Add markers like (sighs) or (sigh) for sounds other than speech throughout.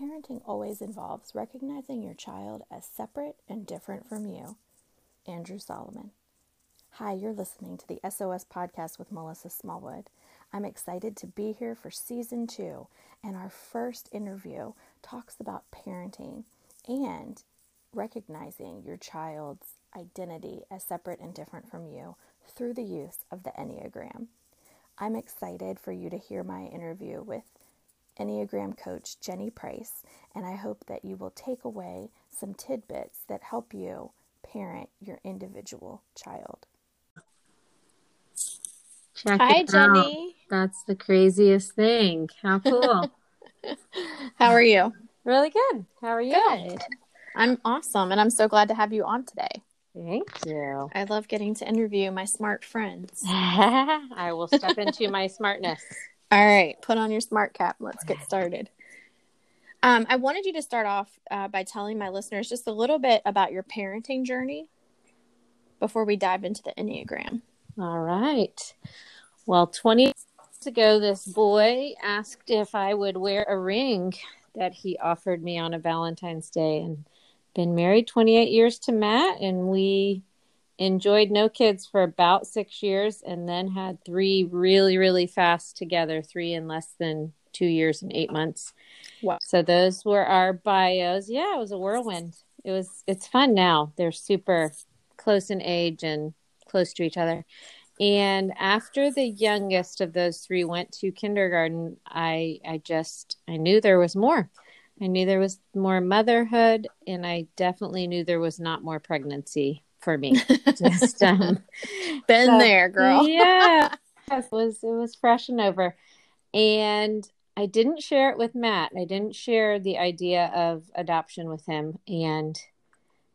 parenting always involves recognizing your child as separate and different from you. Andrew Solomon. Hi, you're listening to the SOS podcast with Melissa Smallwood. I'm excited to be here for season two, and our first interview talks about parenting and recognizing your child's identity as separate and different from you through the use of the Enneagram. I'm excited for you to hear my interview with Enneagram coach Jenny Price, and I hope that you will take away some tidbits that help you parent your individual child. Check Hi, Jenny. Out. That's the craziest thing. How cool. (laughs) How are you? Really good. How are you? Good. I'm awesome, and I'm so glad to have you on today. Thank you. I love getting to interview my smart friends. (laughs) I will step into my smartness. (laughs) All right, put on your smart cap. Let's get started. Um, I wanted you to start off uh, by telling my listeners just a little bit about your parenting journey before we dive into the Enneagram. All right. Well, 20 years ago, this boy asked if I would wear a ring that he offered me on a Valentine's Day. And been married 28 years to Matt, and we enjoyed no kids for about six years and then had three really, really fast together, three in less than two years and eight months. Wow. So those were our bios. Yeah, it was a whirlwind. It was it's fun now. They're super close in age and close to each other. And after the youngest of those three went to kindergarten, I I just I knew there was more. I knew there was more motherhood and I definitely knew there was not more pregnancy for me. Just (laughs) um, been so, there, girl. yeah, (laughs) it was it was fresh and over, and I didn't share it with Matt. I didn't share the idea of adoption with him. And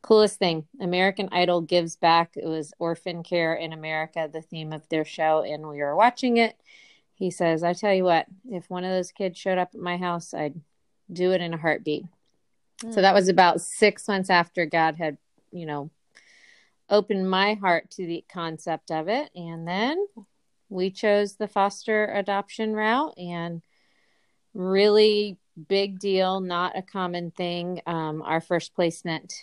coolest thing, American Idol gives back. It was orphan care in America, the theme of their show, and we were watching it. He says, "I tell you what, if one of those kids showed up at my house, I'd do it in a heartbeat." Mm. So that was about six months after God had, you know, opened my heart to the concept of it. And then we chose the foster adoption route and really big deal, not a common thing. Um, our first placement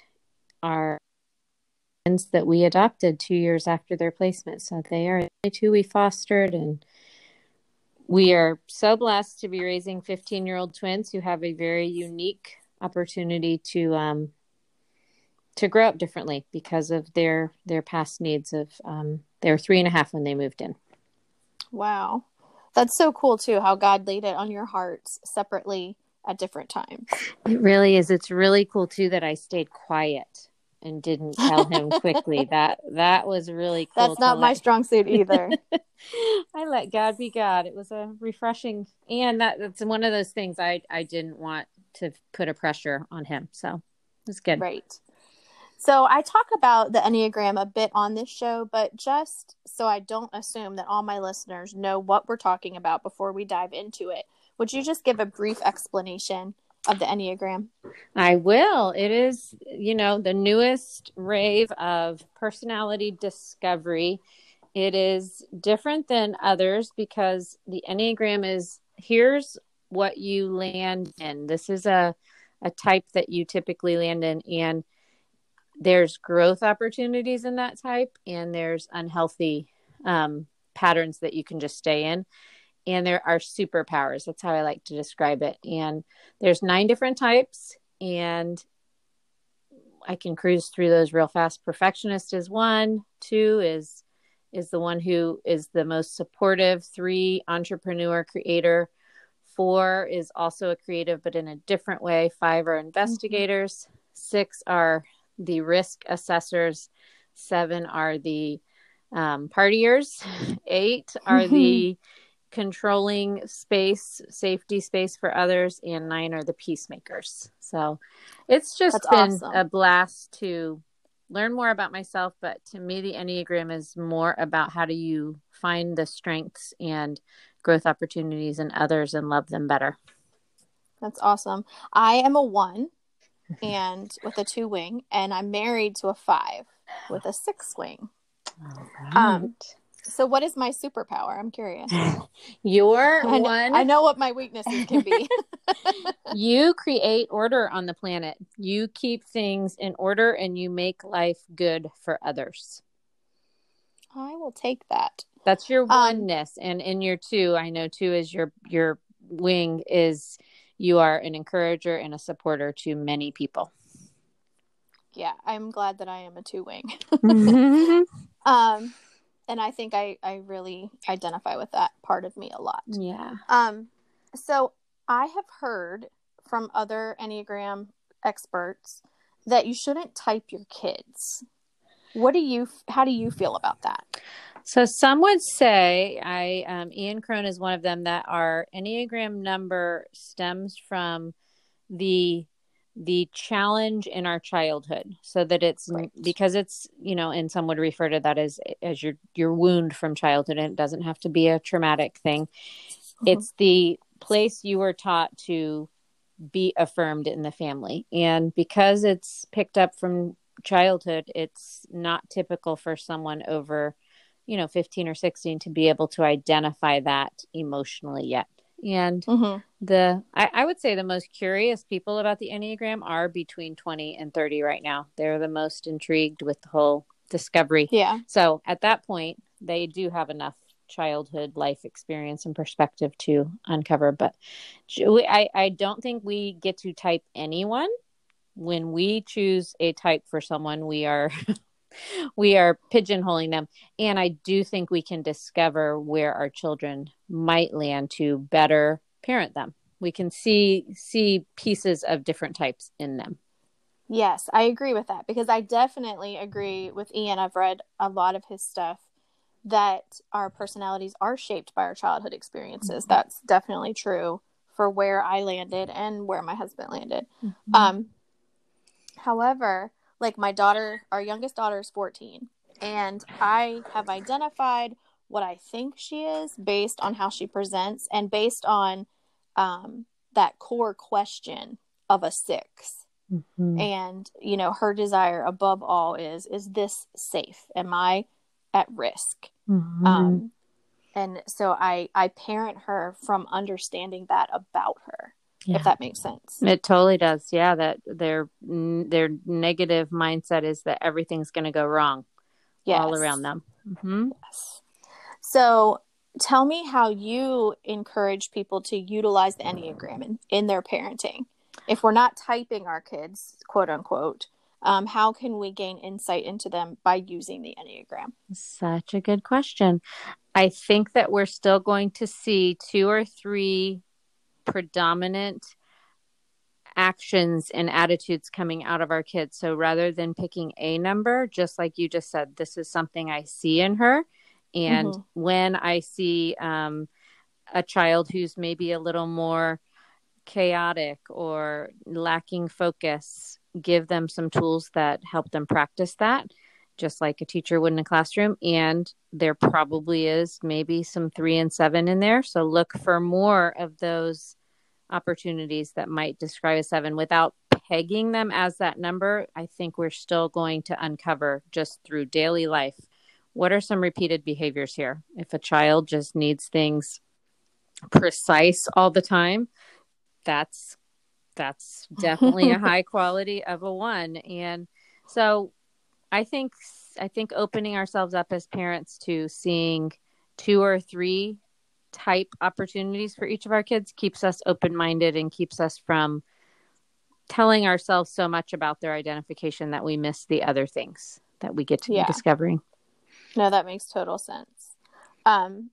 are that we adopted two years after their placement. So they are the two we fostered and we are so blessed to be raising 15 year old twins who have a very unique opportunity to um, to grow up differently because of their their past needs of um, they were three and a half when they moved in. Wow. That's so cool too how god laid it on your hearts separately at different times. It really is. It's really cool too that i stayed quiet and didn't tell him (laughs) quickly. That that was really cool that's not my strong suit either. (laughs) I let god be god. It was a refreshing and that that's one of those things i i didn't want to put a pressure on him. So it's good. Right so I talk about the Enneagram a bit on this show, but just so I don't assume that all my listeners know what we're talking about before we dive into it, would you just give a brief explanation of the Enneagram? I will. It is, you know, the newest rave of personality discovery. It is different than others because the Enneagram is here's what you land in. This is a a type that you typically land in and there's growth opportunities in that type and there's unhealthy um, patterns that you can just stay in. And there are superpowers. That's how i like to describe it. And there's nine different types and i can cruise through those real fast. Perfectionist is one. Two is is the one who is the most supportive. Three entrepreneur creator. Four is also a creative but in a different way. Five are investigators. Mm-hmm. six are the risk assessors, seven are the um, partiers, eight are the (laughs) controlling space, safety space for others, and nine are the peacemakers. So it's just That's been awesome. a blast to learn more about myself. But to me, the Enneagram is more about how do you find the strengths and growth opportunities in others and love them better. That's awesome. I am a one and with a two wing, and I'm married to a five with a six wing. Right. Um, So, what is my superpower? I'm curious. (laughs) Your I know, one. I know what my weaknesses can be. (laughs) (laughs) you create order on the planet. You keep things in order and you make life good for others. I will take that. That's your Um, oneness. and in your two, I know two is your your wing is you are an encourager and a supporter to many people. Yeah, I'm glad that I am a two wing. yeah. (laughs) Um, and I think I I really identify with that part of me a lot. Yeah. Um, so I have heard from other Enneagram experts that you shouldn't type your kids. What do you? How do you feel about that? So some would say I um, Ian Cron is one of them that our Enneagram number stems from the the challenge in our childhood. So that it's Right. because it's you know and some would refer to that as as your your wound from childhood and it doesn't have to be a traumatic thing. It's the place you were taught to be affirmed in the family. And because it's picked up from childhood it's not typical for someone over you know 15 or 16 to be able to identify that emotionally yet. And Mm-hmm. the I, I would say the most curious people about the enneagram are between 20 and 30 right now. They're the most intrigued with the whole discovery. Yeah. so at that point they do have enough childhood life experience and perspective to uncover. But I, I don't think we get to type anyone. When we choose a type for someone we are (laughs) we are pigeonholing them and i do think we can discover where our children might land to better parent them we can see see pieces of different types in them Yes, I agree with that because I definitely agree with Ian. I've read a lot of his stuff that our personalities are shaped by our childhood experiences. That's definitely true for where I landed and where my husband landed. Um, however, like my daughter, our youngest daughter is 14, and I have identified what I think she is based on how she presents and based on um, that core question of a six Mhm. and you know her desire above all is is this safe am i at risk Mhm. um and so i i parent her from understanding that about her Yeah. if that makes sense It totally does. Yeah, that their their negative mindset is that everything's going to go wrong all around them. hmm Yes. so tell me how you encourage people to utilize the enneagram in, in their parenting if we're not typing our kids quote unquote um, how can we gain insight into them by using the enneagram Such a good question. I think that we're still going to see two or three predominant actions and attitudes coming out of our kids. So rather than picking a number, just like you just said, this is something I see in her. And Mhm. when I see um, a child who's maybe a little more chaotic or lacking focus, give them some tools that help them practice that, just like a teacher would in a classroom. And there probably is maybe some three and seven in there. So look for more of those opportunities that might describe a seven without pegging them as that number. I think we're still going to uncover just through daily life what are some repeated behaviors here. If a child just needs things precise all the time, that's that's (laughs) definitely a high quality of a one and so i think i think opening ourselves up as parents to seeing two or three type opportunities for each of our kids keeps us open minded and keeps us from telling ourselves so much about their identification that we miss the other things that we get to Yeah. be discovering No, that makes total sense. Um,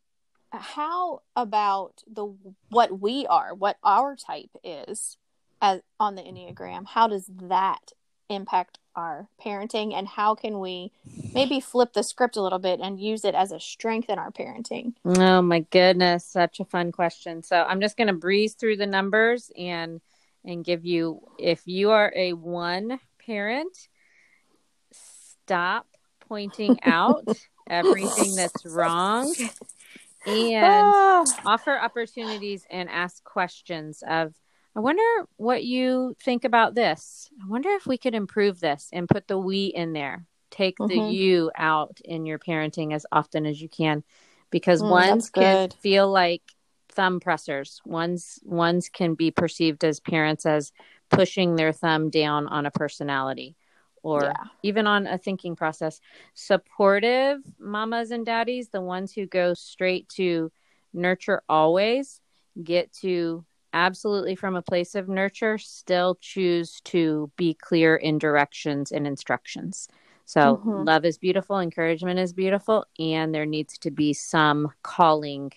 how about the what we are, what our type is, as on the enneagram? How does that impact our parenting, and how can we maybe flip the script a little bit and use it as a strength in our parenting? Oh my goodness, such a fun question. So I'm just going to breeze through the numbers and and give you if you are a one parent, stop pointing (laughs) out everything that's wrong (laughs) and Ah, offer opportunities and ask questions of I wonder what you think about this. I wonder if we could improve this and put the we in there. take mm-hmm. the you out in your parenting as often as you can because mm, ones can feel like thumb pressers ones ones can be perceived as parents as pushing their thumb down on a personality or yeah. even on a thinking process. Supportive mamas and daddies, the ones who go straight to nurture always, get to absolutely from a place of nurture, still choose to be clear in directions and instructions. So, mm-hmm. love is beautiful, encouragement is beautiful, and there needs to be some calling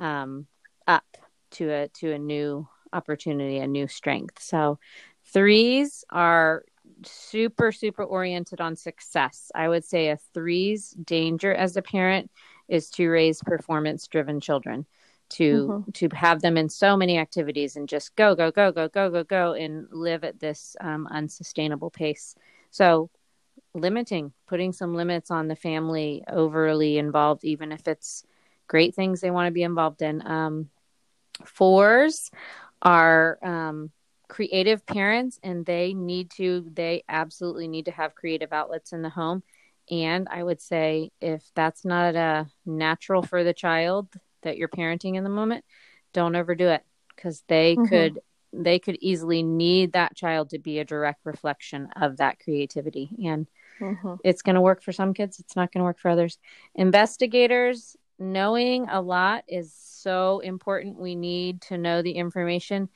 um, up to a to a new opportunity, a new strength. So, threes are super super oriented on success i would say a threes danger as a parent is to raise performance driven children to mm-hmm. to have them in so many activities and just go go go go go go go and live at this um, unsustainable pace. So limiting putting some limits on the family overly involved even if it's great things they want to be involved in. Um, fours are um, creative parents and they need to they absolutely need to have creative outlets in the home. And i would say if that's not a natural for the child that you're parenting in the moment don't overdo it because they mm-hmm. could they could easily need that child to be a direct reflection of that creativity and mm-hmm. it's going to work for some kids it's not going to work for others investigators knowing a lot is so important we need to know the information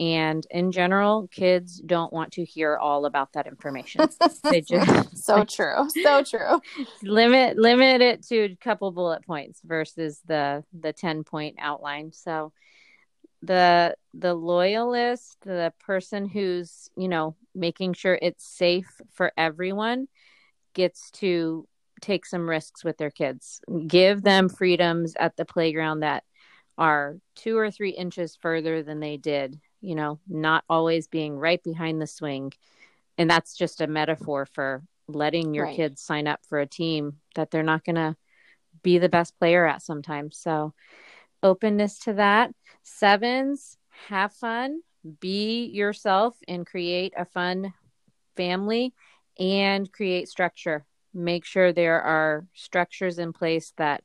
and in general kids don't want to hear all about that information. (laughs) They just (laughs) so true so true. limit limit it to a couple bullet points versus the the 10 point outline. So the the loyalist the person who's you know making sure it's safe for everyone gets to take some risks with their kids. Give them freedoms at the playground that are two or three inches further than they did you know, not always being right behind the swing. And that's just a metaphor for letting your right. kids sign up for a team that they're not going to be the best player at sometimes. So, openness to that. Sevens, have fun, be yourself, and create a fun family and create structure. Make sure there are structures in place that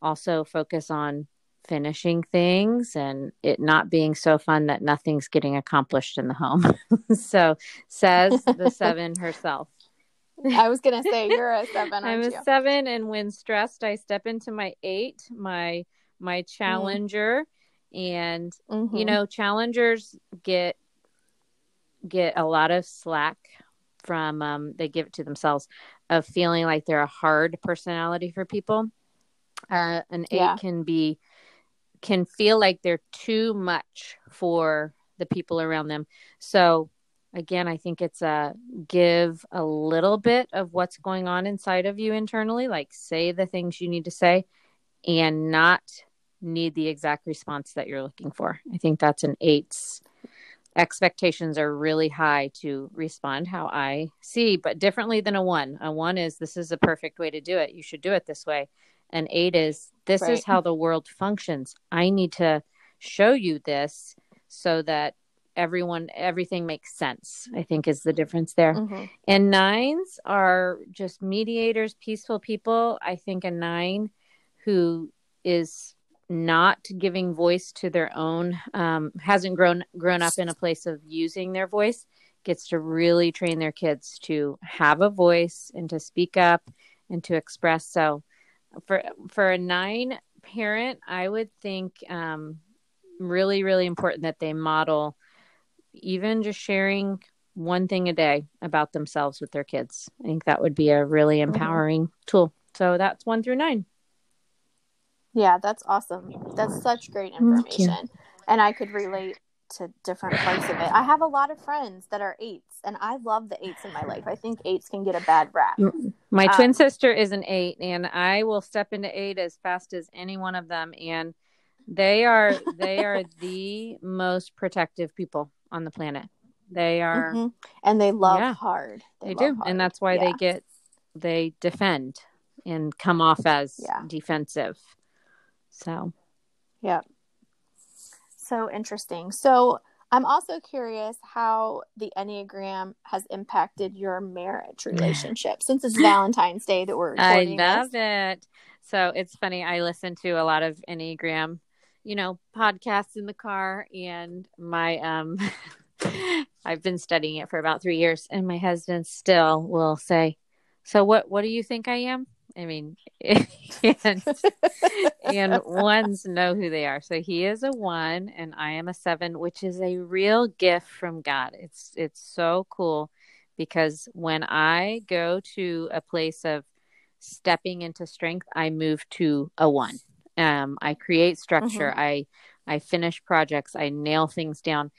also focus on finishing things and it not being so fun that nothing's getting accomplished in the home. (laughs) so says the (laughs) seven herself. I was gonna say you're a (laughs) seven. I'm a you? seven, and when stressed, I step into my eight, my my challenger, mm. and mm-hmm. you know, challengers get get a lot of slack from um, they give it to themselves of feeling like they're a hard personality for people. Uh, an eight yeah. can be can feel like they're too much for the people around them. So again, I think it's a give a little bit of what's going on inside of you internally, like say the things you need to say and not need the exact response that you're looking for. I think that's an eight's expectations are really high to respond how I see, but differently than a one. A one is this is a perfect way to do it. You should do it this way and eight is this right. is how the world functions. I need to show you this so that everyone everything makes sense i think is the difference there mm-hmm. and nines are just mediators peaceful people i think a nine who is not giving voice to their own um, hasn't grown grown up in a place of using their voice gets to really train their kids to have a voice and to speak up and to express so for for a nine parent, I would think um, really really important that they model even just sharing one thing a day about themselves with their kids. I think that would be a really mm-hmm. empowering mm-hmm. tool. So that's one through nine. Yeah, that's awesome. That's such great information. And I could relate to different (laughs) parts of it. I have a lot of friends that are eights, and I love the eights in my life. I think eights can get a bad rap. My um, twin sister is an eight, and I will step into eight as fast as any one of them. And they are they are (laughs) the most protective people on the planet. They are, mm-hmm. and they love yeah, hard. They, they do, hard. and that's why yeah. they get they defend and come off as yeah. defensive. So, yeah so interesting. So I'm also curious how the Enneagram has impacted your marriage relationship (sighs) since it's Valentine's Day that we're recording. I love this. it. So it's funny. I listen to a lot of Enneagram, you know, podcasts in the car, and my um, (laughs) I've been studying it for about three years, and my husband still will say, "So what? What do you think I am?" I mean, (laughs) and, and ones know who they are. So he is a one, and I am a seven, which is a real gift from God. It's it's so cool because when I go to a place of stepping into strength, I move to a one. Um, I create structure. Mm-hmm. I I finish projects. I nail things down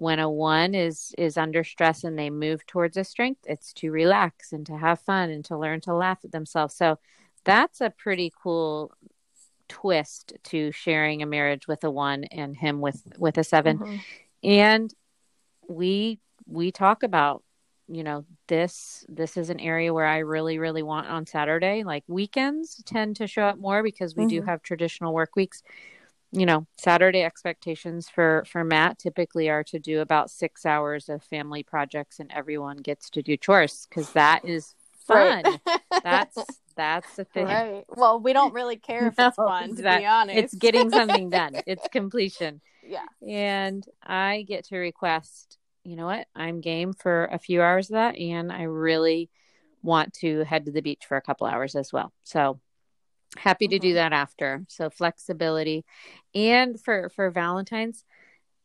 when a one is is under stress and they move towards a strength it's to relax and to have fun and to learn to laugh at themselves so that's a pretty cool twist to sharing a marriage with a one and him with with a 7 mm-hmm. and we we talk about you know this this is an area where i really really want on saturday like weekends tend to show up more because we mm-hmm. do have traditional work weeks you know saturday expectations for for matt typically are to do about six hours of family projects and everyone gets to do chores because that is fun. Right. (laughs) that's that's the thing. Right. Well we don't really care if (laughs) no, it's fun to that, be honest. it's getting something (laughs) done. It's completion. Yeah. And i get to request you know what? I'm game for a few hours of that and i really want to head to the beach for a couple hours as well. So happy to mm-hmm. do that after so flexibility and for for valentine's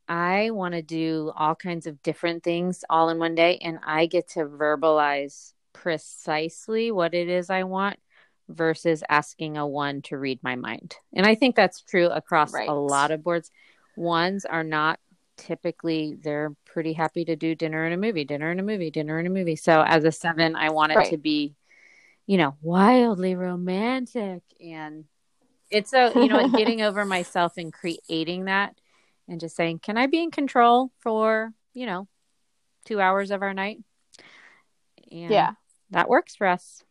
i want to do all kinds of different things all in one day and i get to verbalize precisely what it is i want versus asking a one to read my mind and i think that's true across right. a lot of boards ones are not typically they're pretty happy to do dinner and a movie dinner and a movie dinner and a movie so as a seven i want it right. to be you know, wildly romantic. And it's a, you know, getting over (laughs) myself and creating that and just saying, can I be in control for, you know, two hours of our night? And yeah. That works for us.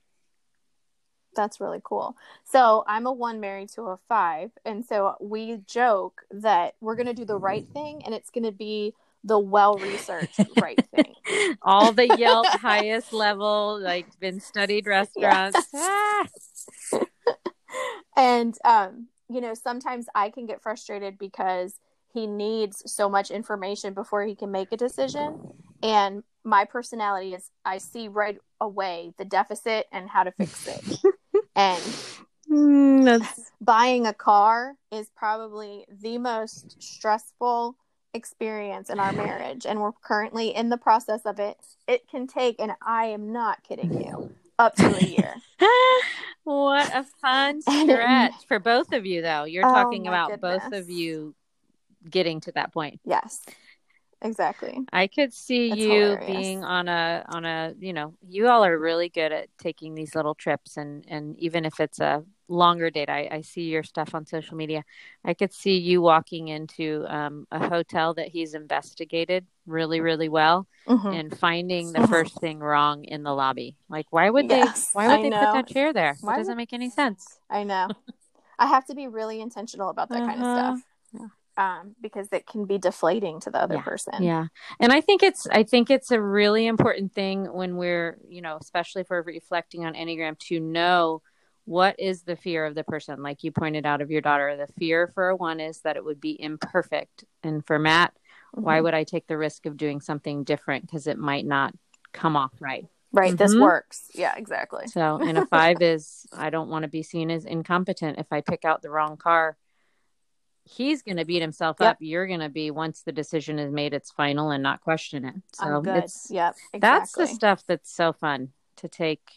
That's really cool. So I'm a one married to a five. And so we joke that we're going to do the right thing and it's going to be the well researched (laughs) right thing. All the Yelp (laughs) highest level, like been studied restaurants. (laughs) Ah. and um, you know, sometimes I can get frustrated because he needs so much information before he can make a decision. And my personality is I see right away the deficit and how to fix it. and mm, buying a car is probably the most stressful experience in our marriage and we're currently in the process of it it can take and i am not kidding you up to a year. (laughs) What a fun (laughs) stretch for both of you though. You're oh, talking about goodness. both of you getting to that point. Yes exactly. I could see That's you hilarious. being on a on a you know you all are really good at taking these little trips and and even if it's a longer date I, I see your stuff on social media i could see you walking into um, a hotel that he's investigated really really well mm-hmm. and finding the first thing wrong in the lobby like why would yes, they why would I they know. put that chair there why it doesn't would... make any sense i know (laughs) i have to be really intentional about that uh-huh. kind of uh-huh. stuff yeah um, because it can be deflating to the other yeah. person. Yeah. And I think it's I think it's a really important thing when we're, you know, especially if we're reflecting on Enneagram to know what is the fear of the person like you pointed out of your daughter the fear for one is that it would be imperfect and for matt mm-hmm. why would i take the risk of doing something different because it might not come off right right mm-hmm. this works yeah exactly so and a (laughs) five is i don't want to be seen as incompetent if i pick out the wrong car he's going to beat himself yep. up. You're going to be once the decision is made, it's final and not question it. So it's yep, exactly. that's the stuff that's so fun to take.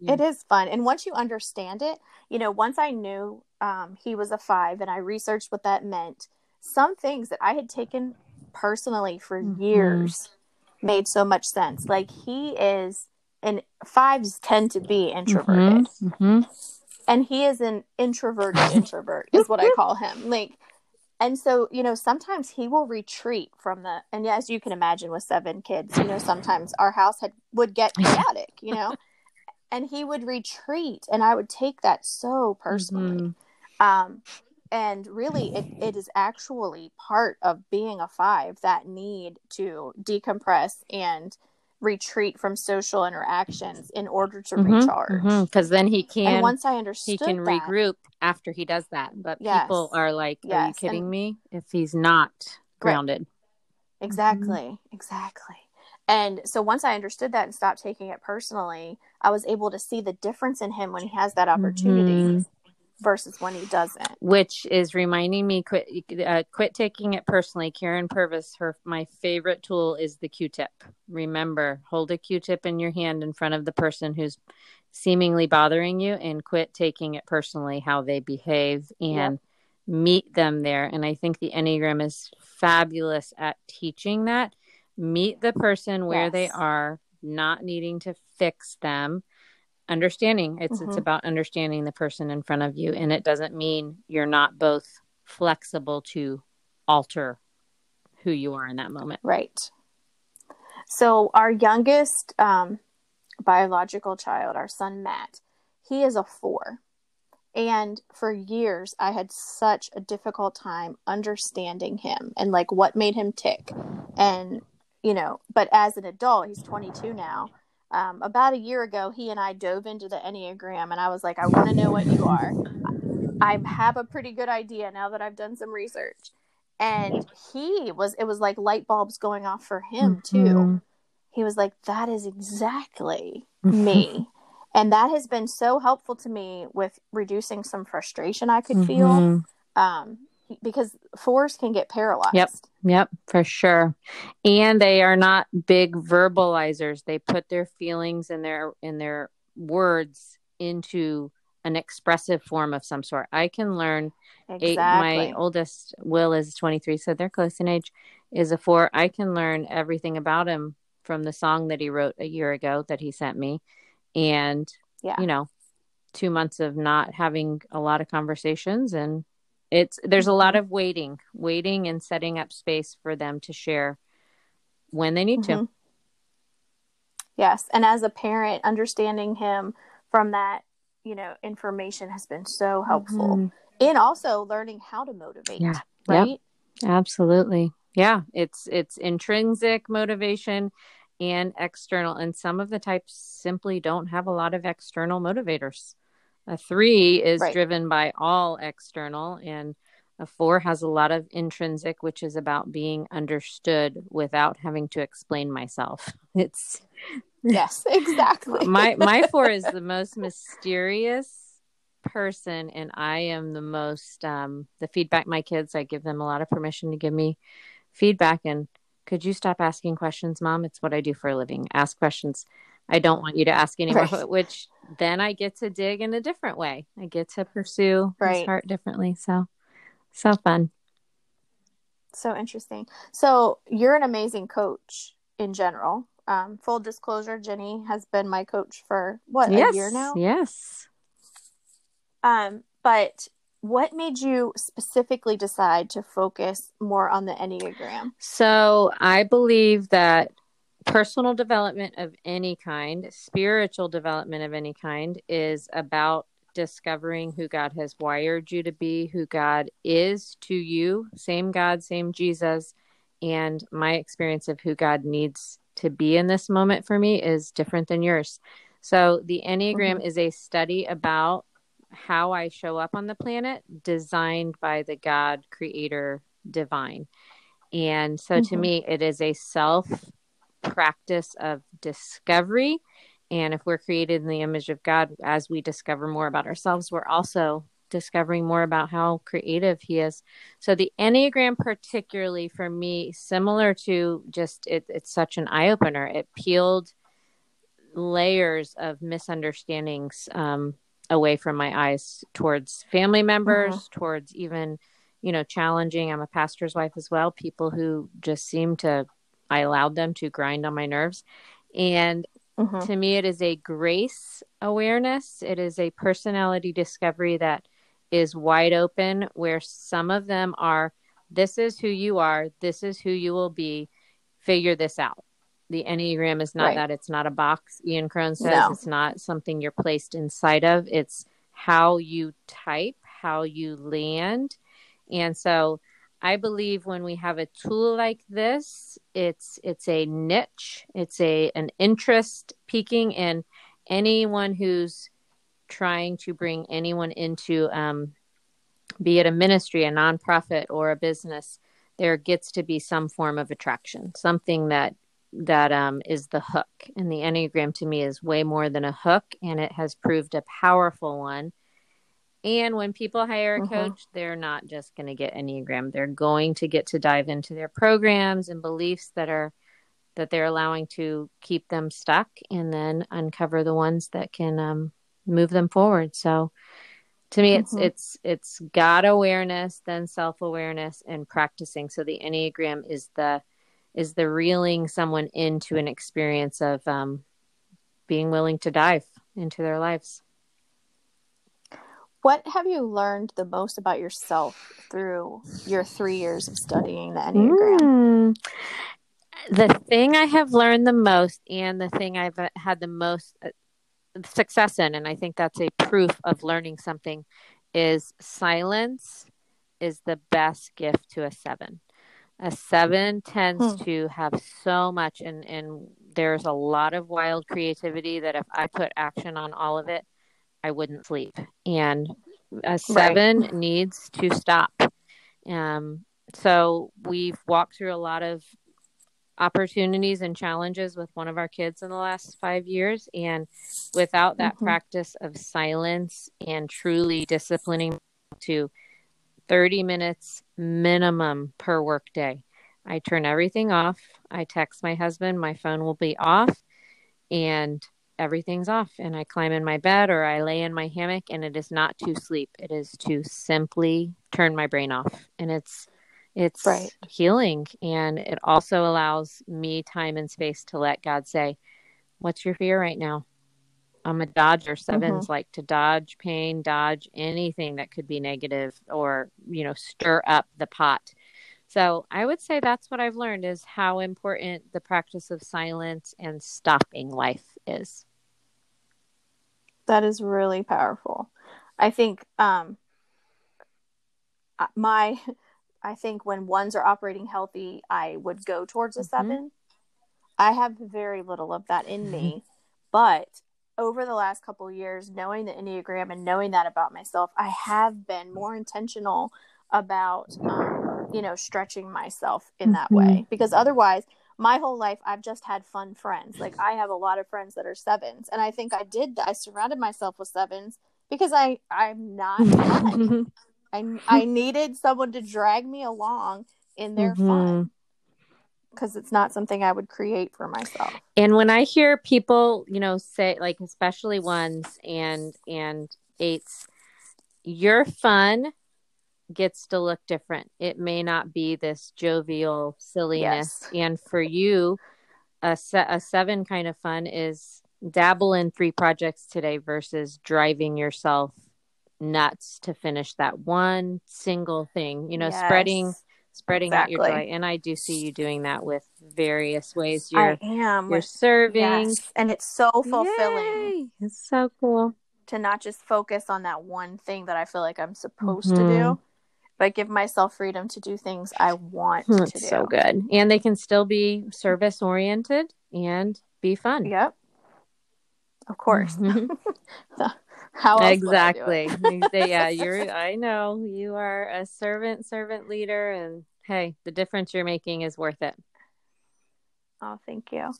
Yeah. It is fun, and once you understand it, you know. Once I knew um, he was a five, and I researched what that meant. Some things that I had taken personally for mm-hmm. years made so much sense. Like he is, and fives tend to be introverted. Mm-hmm. Mm-hmm and he is an introverted introvert is what i call him like and so you know sometimes he will retreat from the and as you can imagine with seven kids you know sometimes our house had would get chaotic you know (laughs) and he would retreat and i would take that so personally. Mm-hmm. um and really it, it is actually part of being a five that need to decompress and retreat from social interactions in order to mm-hmm, recharge. Because mm-hmm, then he can and once i understood he can that, regroup after he does that. But yes, people are like yes, are you kidding and, me? If he's not grounded. Right. exactly. Mm-hmm. exactly. And so once i understood that and stopped taking it personally i was able to see the difference in him when he has that opportunity mm-hmm versus when he doesn't. Which is reminding me quit uh, quit taking it personally. Karyn Purvis, her my favorite tool is the Q-tip. Remember, hold a Q-tip in your hand in front of the person who's seemingly bothering you, and quit taking it personally how they behave and. Yep. Meet them there. And I think the Enneagram is fabulous at teaching that. Meet the person where yes. they are, not needing to fix them. Understanding it's mm-hmm. it's about understanding the person in front of you and it doesn't mean you're not both flexible to alter who you are in that moment. Right. So our youngest um, biological child our son matt he is a four. And for years i had such a difficult time understanding him and like what made him tick and you know but as an adult he's 22 now um, about a year ago, he and I dove into the Enneagram, and I was like, I want to know what you are. I have a pretty good idea now that I've done some research. And he was, it was like light bulbs going off for him too. Mm-hmm. He was like, that is exactly me. and that has been so helpful to me with reducing some frustration I could mm-hmm. feel. Um, because fours can get paralyzed. Yep. Yep, for sure. And they are not big verbalizers. They put their feelings and their in their words into an expressive form of some sort. I can learn exactly. eight, my oldest Will is 23, so they're close in age, is a 4. I can learn everything about him from the song that he wrote a year ago that he sent me. And yeah. you know, 2 months of not having a lot of conversations and it's there's a lot mm-hmm. of waiting waiting and setting up space for them to share when they need mm-hmm. to yes and as a parent understanding him from that you know information has been so helpful mm-hmm. and also learning how to motivate yeah. right yep. absolutely yeah it's it's intrinsic motivation and external and some of the types simply don't have a lot of external motivators a three is right. driven by all external, and a four has a lot of intrinsic, which is about being understood without having to explain myself. (laughs) It's yes, (laughs) exactly. my my four is (laughs) the most mysterious person, and I am the most um, the feedback. My kids, I give them a lot of permission to give me feedback, and could you stop asking questions, mom? It's what I do for a living. Ask questions. I don't want you to ask anymore, (laughs) which then I get to dig in a different way. I get to pursue right. his heart differently. So, so fun. So interesting. So you're an amazing coach in general. Um, full disclosure, Jenny has been my coach for what yes, a year now. Yes. Um, but what made you specifically decide to focus more on the Enneagram? So I believe that personal development of any kind, spiritual development of any kind, is about discovering who God has wired you to be, who God is to you, same God, same Jesus. And my experience of who God needs to be in this moment for me is different than yours. So, the Enneagram mm-hmm. is a study about how I show up on the planet, designed by the God creator divine. And so, mm-hmm. to me, it is a self practice of discovery. And if we're created in the image of God, as we discover more about ourselves, we're also discovering more about how creative He is. So, the Enneagram, particularly for me, similar to just it, it's such an eye opener. It peeled layers of misunderstandings um, away from my eyes towards family members, mm-hmm. towards even, you know, challenging. I'm a pastor's wife as well, people who just seem to I allowed them to grind on my nerves. And mm-hmm. to me, it is a grace awareness, it is a personality discovery that is wide open, where some of them are this is who you are, this is who you will be, figure this out. The Enneagram is not right. that, it's not a box. Ian Cron says no. it's not something you're placed inside of, it's how you type, how you land. And so I believe when we have a tool like this, it's it's a niche, it's a an interest peaking in anyone who's trying to bring anyone into um, be it a ministry, a nonprofit, or a business, there gets to be some form of attraction, something that that um, is the hook. And the Enneagram to me is way more than a hook, and it has proved a powerful one. And when people hire a mm-hmm. coach, they're not just going to get Enneagram. They're going to get to dive into their programs and beliefs that are that they're allowing to keep them stuck and then uncover the ones that can um, move them forward. So to me it's mm-hmm. it's it's god awareness then self-awareness and practicing so the enneagram is the is the reeling someone into an experience of um, being willing to dive into their lives what have you learned the most about yourself through your three years of studying the enneagram mm. the thing i have learned the most and the thing i've had the most uh, success in and i think that's a proof of learning something is silence is the best gift to a seven a seven tends hmm. to have so much and and there's a lot of wild creativity that if i put action on all of it i wouldn't sleep and a seven right. needs to stop um so we've walked through a lot of opportunities and challenges with one of our kids in the last five years. And without that mm-hmm. practice of silence and truly disciplining to 30 minutes minimum per workday, I turn everything off. I text my husband, my phone will be off, and everything's off. And I climb in my bed or I lay in my hammock, and it is not to sleep, it is to simply turn my brain off. And it's it's right. healing and it also allows me time and space to let God say, What's your fear right now? I'm a dodger. 7s mm-hmm. like to dodge pain, dodge anything that could be negative or, you know, stir up the pot. So I would say that's what I've learned is how important the practice of silence and stopping life is. That is really powerful. I think um my I think when ones are operating healthy, I would go towards a mm-hmm. 7 I have very little of that in me, (laughs) but over the last couple years, knowing the Enneagram and knowing that about myself, I have been more intentional about, um, you know, stretching myself in that mm-hmm. way because otherwise, my whole life I've just had fun friends. Like I have a lot of friends that are sevens, and I think I did. I surrounded myself with sevens because I I'm not (laughs) fun. I I needed someone to drag me along in their mm-hmm. fun because it's not something I would create for myself. And when I hear people, you know, say like especially ones and and eights, your fun gets to look different. It may not be this jovial silliness, yes. and for you, a se- a seven kind of fun is dabble in three projects today versus driving yourself nuts to finish that one single thing you know yes, spreading spreading exactly. out your joy and i do see you doing that with various ways you're I am. you're serving yes. and it's so fulfilling Yay. it's so cool to not just focus on that one thing that i feel like i'm supposed mm-hmm. to do but give myself freedom to do things i want hmm, to do so good and they can still be service oriented and be fun yep of course. How exactly? yeah, you're. I know you are a servant, servant leader, and hey, the difference you're making is worth it. Oh, thank you.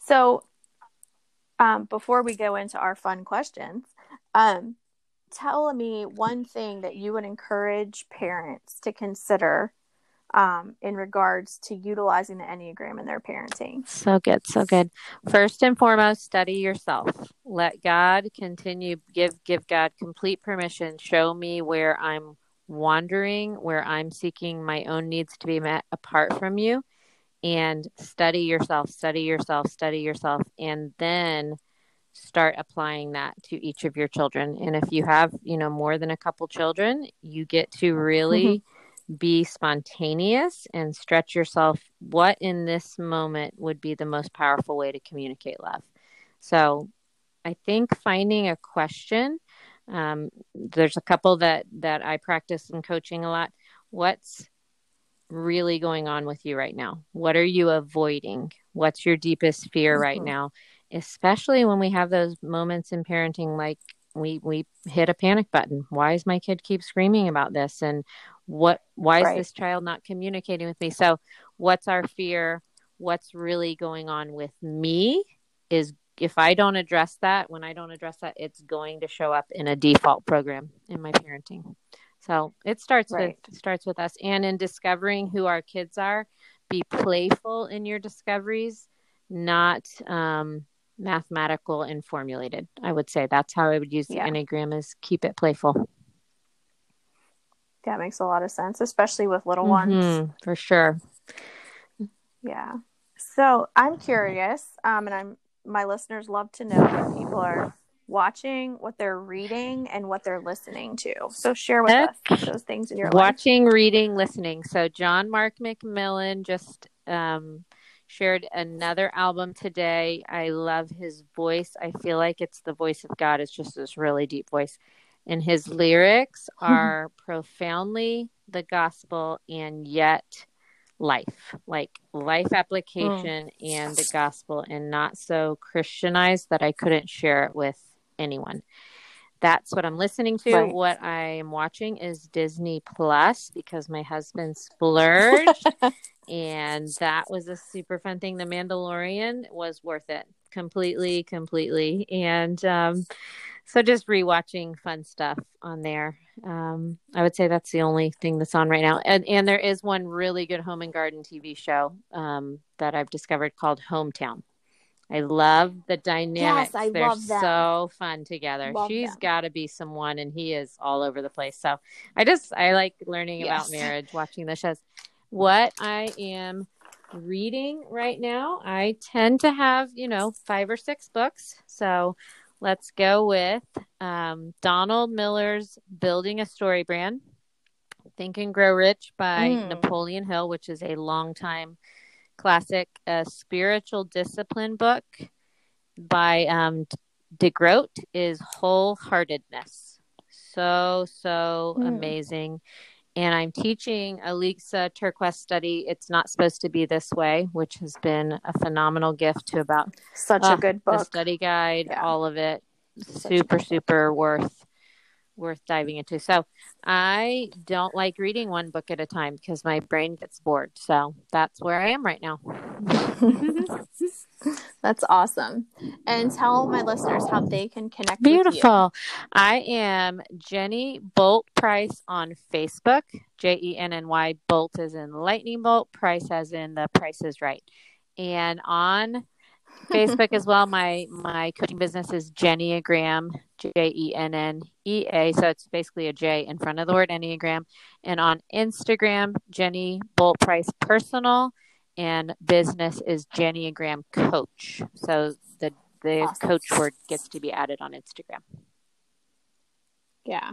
So, um, before we go into our fun questions, um, tell me one thing that you would encourage parents to consider um, in regards to utilizing the Enneagram in their parenting. So good, so good. First and foremost, study yourself. Let God continue give give God complete permission. Show me where I'm wandering, where I'm seeking my own needs to be met apart from you, and study yourself, study yourself, study yourself, and then start applying that to each of your children. And if you have, you know, more than a couple children, you get to really mm-hmm be spontaneous and stretch yourself. What in this moment would be the most powerful way to communicate love? So I think finding a question Um, there's a couple that that I practice in coaching a lot. What's really going on with you right now? What are you avoiding? What's your deepest fear mm-hmm. right now? Especially when we have those moments in parenting like we we hit a panic button. Why is my kid keep screaming about this and what why right. is this child not communicating with me? So, what's our fear? What's really going on with me is if I don't address that, when I don't address that, it's going to show up in a default program in my parenting. So it starts right. with starts with us, and in discovering who our kids are, be playful in your discoveries, not um, mathematical and formulated. I would say that's how I would use the yeah. enneagram: is keep it playful. That makes a lot of sense, especially with little mm-hmm, ones. For sure. Yeah. So I'm curious, um, and I'm my listeners love to know what people are watching, what they're reading, and what they're listening to. So share with us those things in your watching, life. reading, listening. So John Mark McMillan just um, shared another album today. I love his voice. I feel like it's the voice of God. It's just this really deep voice. And his lyrics (laughs) are profoundly the gospel and yet life, like life application mm. and the gospel, and not so Christianized that I couldn't share it with anyone. That's what I'm listening to. Right. What I am watching is Disney Plus because my husband splurged, (laughs) and that was a super fun thing. The Mandalorian was worth it completely, completely, and um, so just rewatching fun stuff on there. Um, I would say that's the only thing that's on right now. And and there is one really good home and garden TV show um, that I've discovered called Hometown. I love the dynamics. Yes, I They're love them. so fun together. Love She's got to be someone, and he is all over the place. So I just I like learning yes. about marriage, watching the shows. What I am reading right now, I tend to have you know five or six books. So Let's go with um, Donald Miller's Building a Story Brand, Think and Grow Rich by mm. Napoleon Hill, which is a long time classic, a spiritual discipline book by um, DeGroat is Wholeheartedness. So, so mm. amazing. And I'm teaching a Lysa TerKeurst study. It's not supposed to be this way, which has been a phenomenal gift to about such uh, a good book. The study guide, yeah. all of it, such super, super worth worth diving into. So I don't like reading one book at a time because my brain gets bored. So that's where I am right now. (laughs) that's awesome. And tell my listeners how they can connect Beautiful. I am Jenny Bolt Price on Facebook. J E N N Y Bolt is in lightning bolt, Price as in the price is right. And on Facebook as well. (laughs) My my coaching business is Jenneagram, J E N N E A. So it's basically a J in front of the word Enneagram. And on Instagram, Jenny Bolt Price Personal, and business is Jenneagram Coach. So the the awesome. coach word gets to be added on Instagram. Yeah.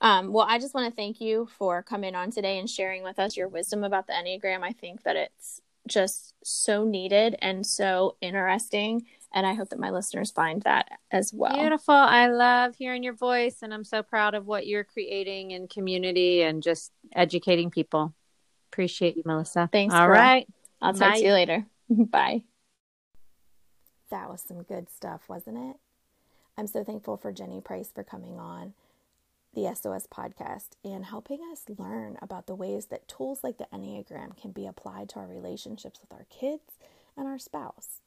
Um, well, I just want to thank you for coming on today and sharing with us your wisdom about the Enneagram. I think that it's just so needed and so interesting. And I hope that my listeners find that as well. Beautiful. I love hearing your voice, and I'm so proud of what you're creating in community and just educating people. Appreciate you, Melissa. Thanks. All girl. right. I'll talk to you later. (laughs) Bye. That was some good stuff, wasn't it? I'm so thankful for Jenny Price for coming on the SOS podcast and helping us learn about the ways that tools like the Enneagram can be applied to our relationships with our kids and our spouse.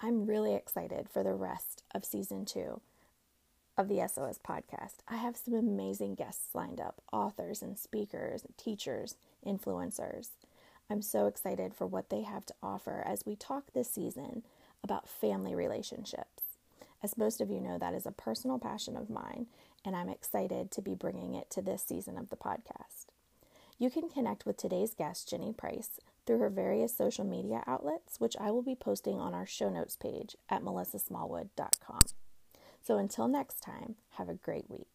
I'm really excited for the rest of season two of the SOS podcast. I have some amazing guests lined up authors and speakers, teachers, influencers. I'm so excited for what they have to offer as we talk this season about family relationships. As most of you know, that is a personal passion of mine, and I'm excited to be bringing it to this season of the podcast. You can connect with today's guest, Jenny Price, through her various social media outlets, which I will be posting on our show notes page at melissasmallwood.com. So until next time, have a great week.